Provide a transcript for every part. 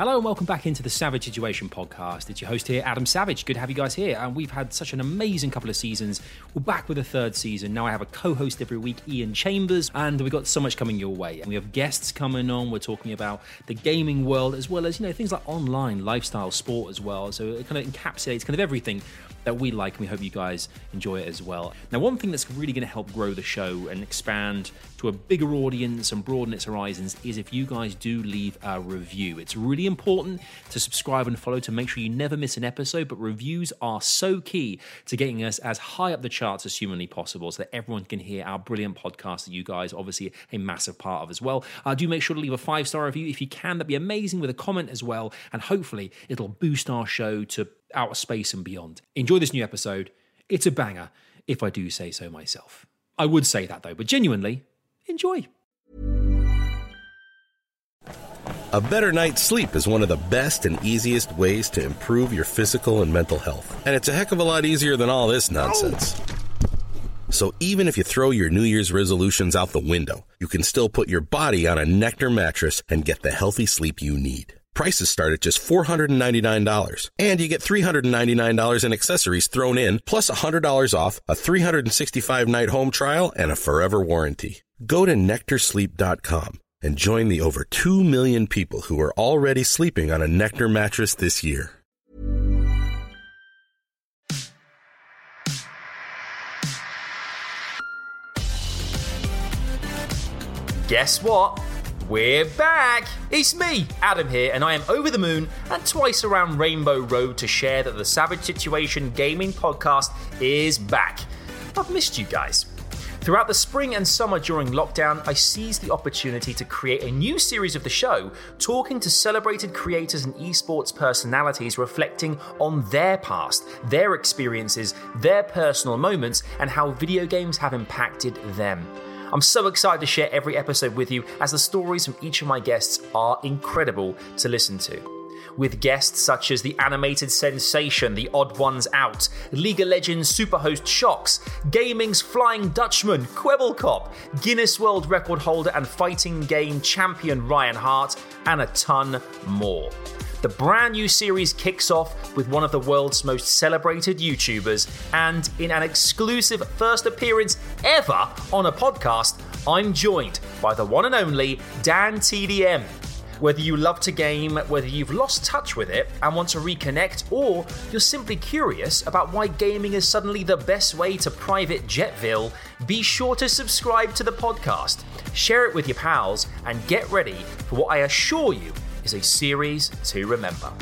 Hello and welcome back into the Savage Situation podcast. It's your host here, Adam Savage. Good to have you guys here. And we've had such an amazing couple of seasons. We're back with a third season. Now I have a co-host every week, Ian Chambers, and we've got so much coming your way. And we have guests coming on. We're talking about the gaming world as well as, you know, things like online, lifestyle, sport as well. So it kind of encapsulates kind of everything that we like, and we hope you guys enjoy it as well. Now, one thing that's really going to help grow the show and expand to a bigger audience and broaden its horizons is if you guys do leave a review. It's really important to subscribe and follow to make sure you never miss an episode, but reviews are so key to getting us as high up the charts as humanly possible so that everyone can hear our brilliant podcast that you guys obviously a massive part of as well. Uh, do make sure to leave a five star review if you can. That'd be amazing with a comment as well, and hopefully it'll boost our show to outer space and beyond. Enjoy this new episode. It's a banger, if I do say so myself. I would say that though, but genuinely, enjoy. A better night's sleep is one of the best and easiest ways to improve your physical and mental health. And it's a heck of a lot easier than all this nonsense. So even if you throw your New Year's resolutions out the window, you can still put your body on a Nectar mattress and get the healthy sleep you need. Prices start at just $499, and you get $399 in accessories thrown in, plus $100 off, a 365 night home trial, and a forever warranty. Go to NectarSleep.com and join the over 2 million people who are already sleeping on a Nectar mattress this year. Guess what? We're back! It's me, Adam here, and I am over the moon and twice around Rainbow Road to share that the Savage Situation Gaming Podcast is back. I've missed you guys. Throughout the spring and summer during lockdown, I seized the opportunity to create a new series of the show, talking to celebrated creators and esports personalities reflecting on their past, their experiences, their personal moments, and how video games have impacted them. I'm so excited to share every episode with you as the stories from each of my guests are incredible to listen to. With guests such as the animated sensation, the odd ones out, League of Legends superhost Sjokz, gaming's Flying Dutchman, Kwebbelkop, Guinness World Record holder and fighting game champion Ryan Hart, and a ton more. The brand new series kicks off with one of the world's most celebrated YouTubers, and in an exclusive first appearance ever on a podcast, I'm joined by the one and only Dan TDM. Whether you love to game, whether you've lost touch with it and want to reconnect, or you're simply curious about why gaming is suddenly the best way to private Jetville, be sure to subscribe to the podcast, share it with your pals, and get ready for what I assure you is a series to remember.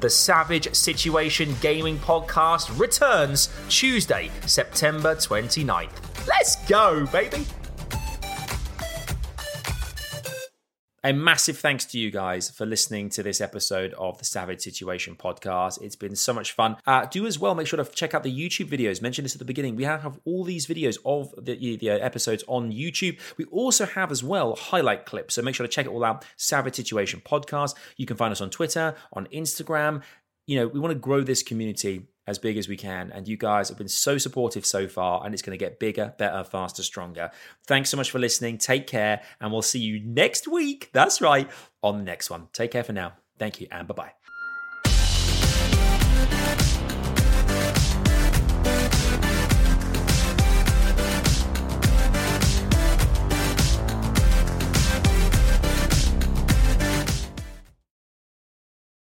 The Savage Situation Gaming Podcast returns Tuesday, September 29th. Let's go, baby! A massive thanks to you guys for listening to this episode of the Savage Situation podcast. It's been so much fun. Uh, do as well, make sure to check out the YouTube videos. Mentioned this at the beginning. We have all these videos of the, the episodes on YouTube. We also have as well highlight clips. So make sure to check it all out. Savage Situation podcast. You can find us on Twitter, on Instagram. You know, we want to grow this community as big as we can. And you guys have been so supportive so far, and it's going to get bigger, better, faster, stronger. Thanks so much for listening. Take care, and we'll see you next week. That's right, on the next one. Take care for now. Thank you, and bye bye.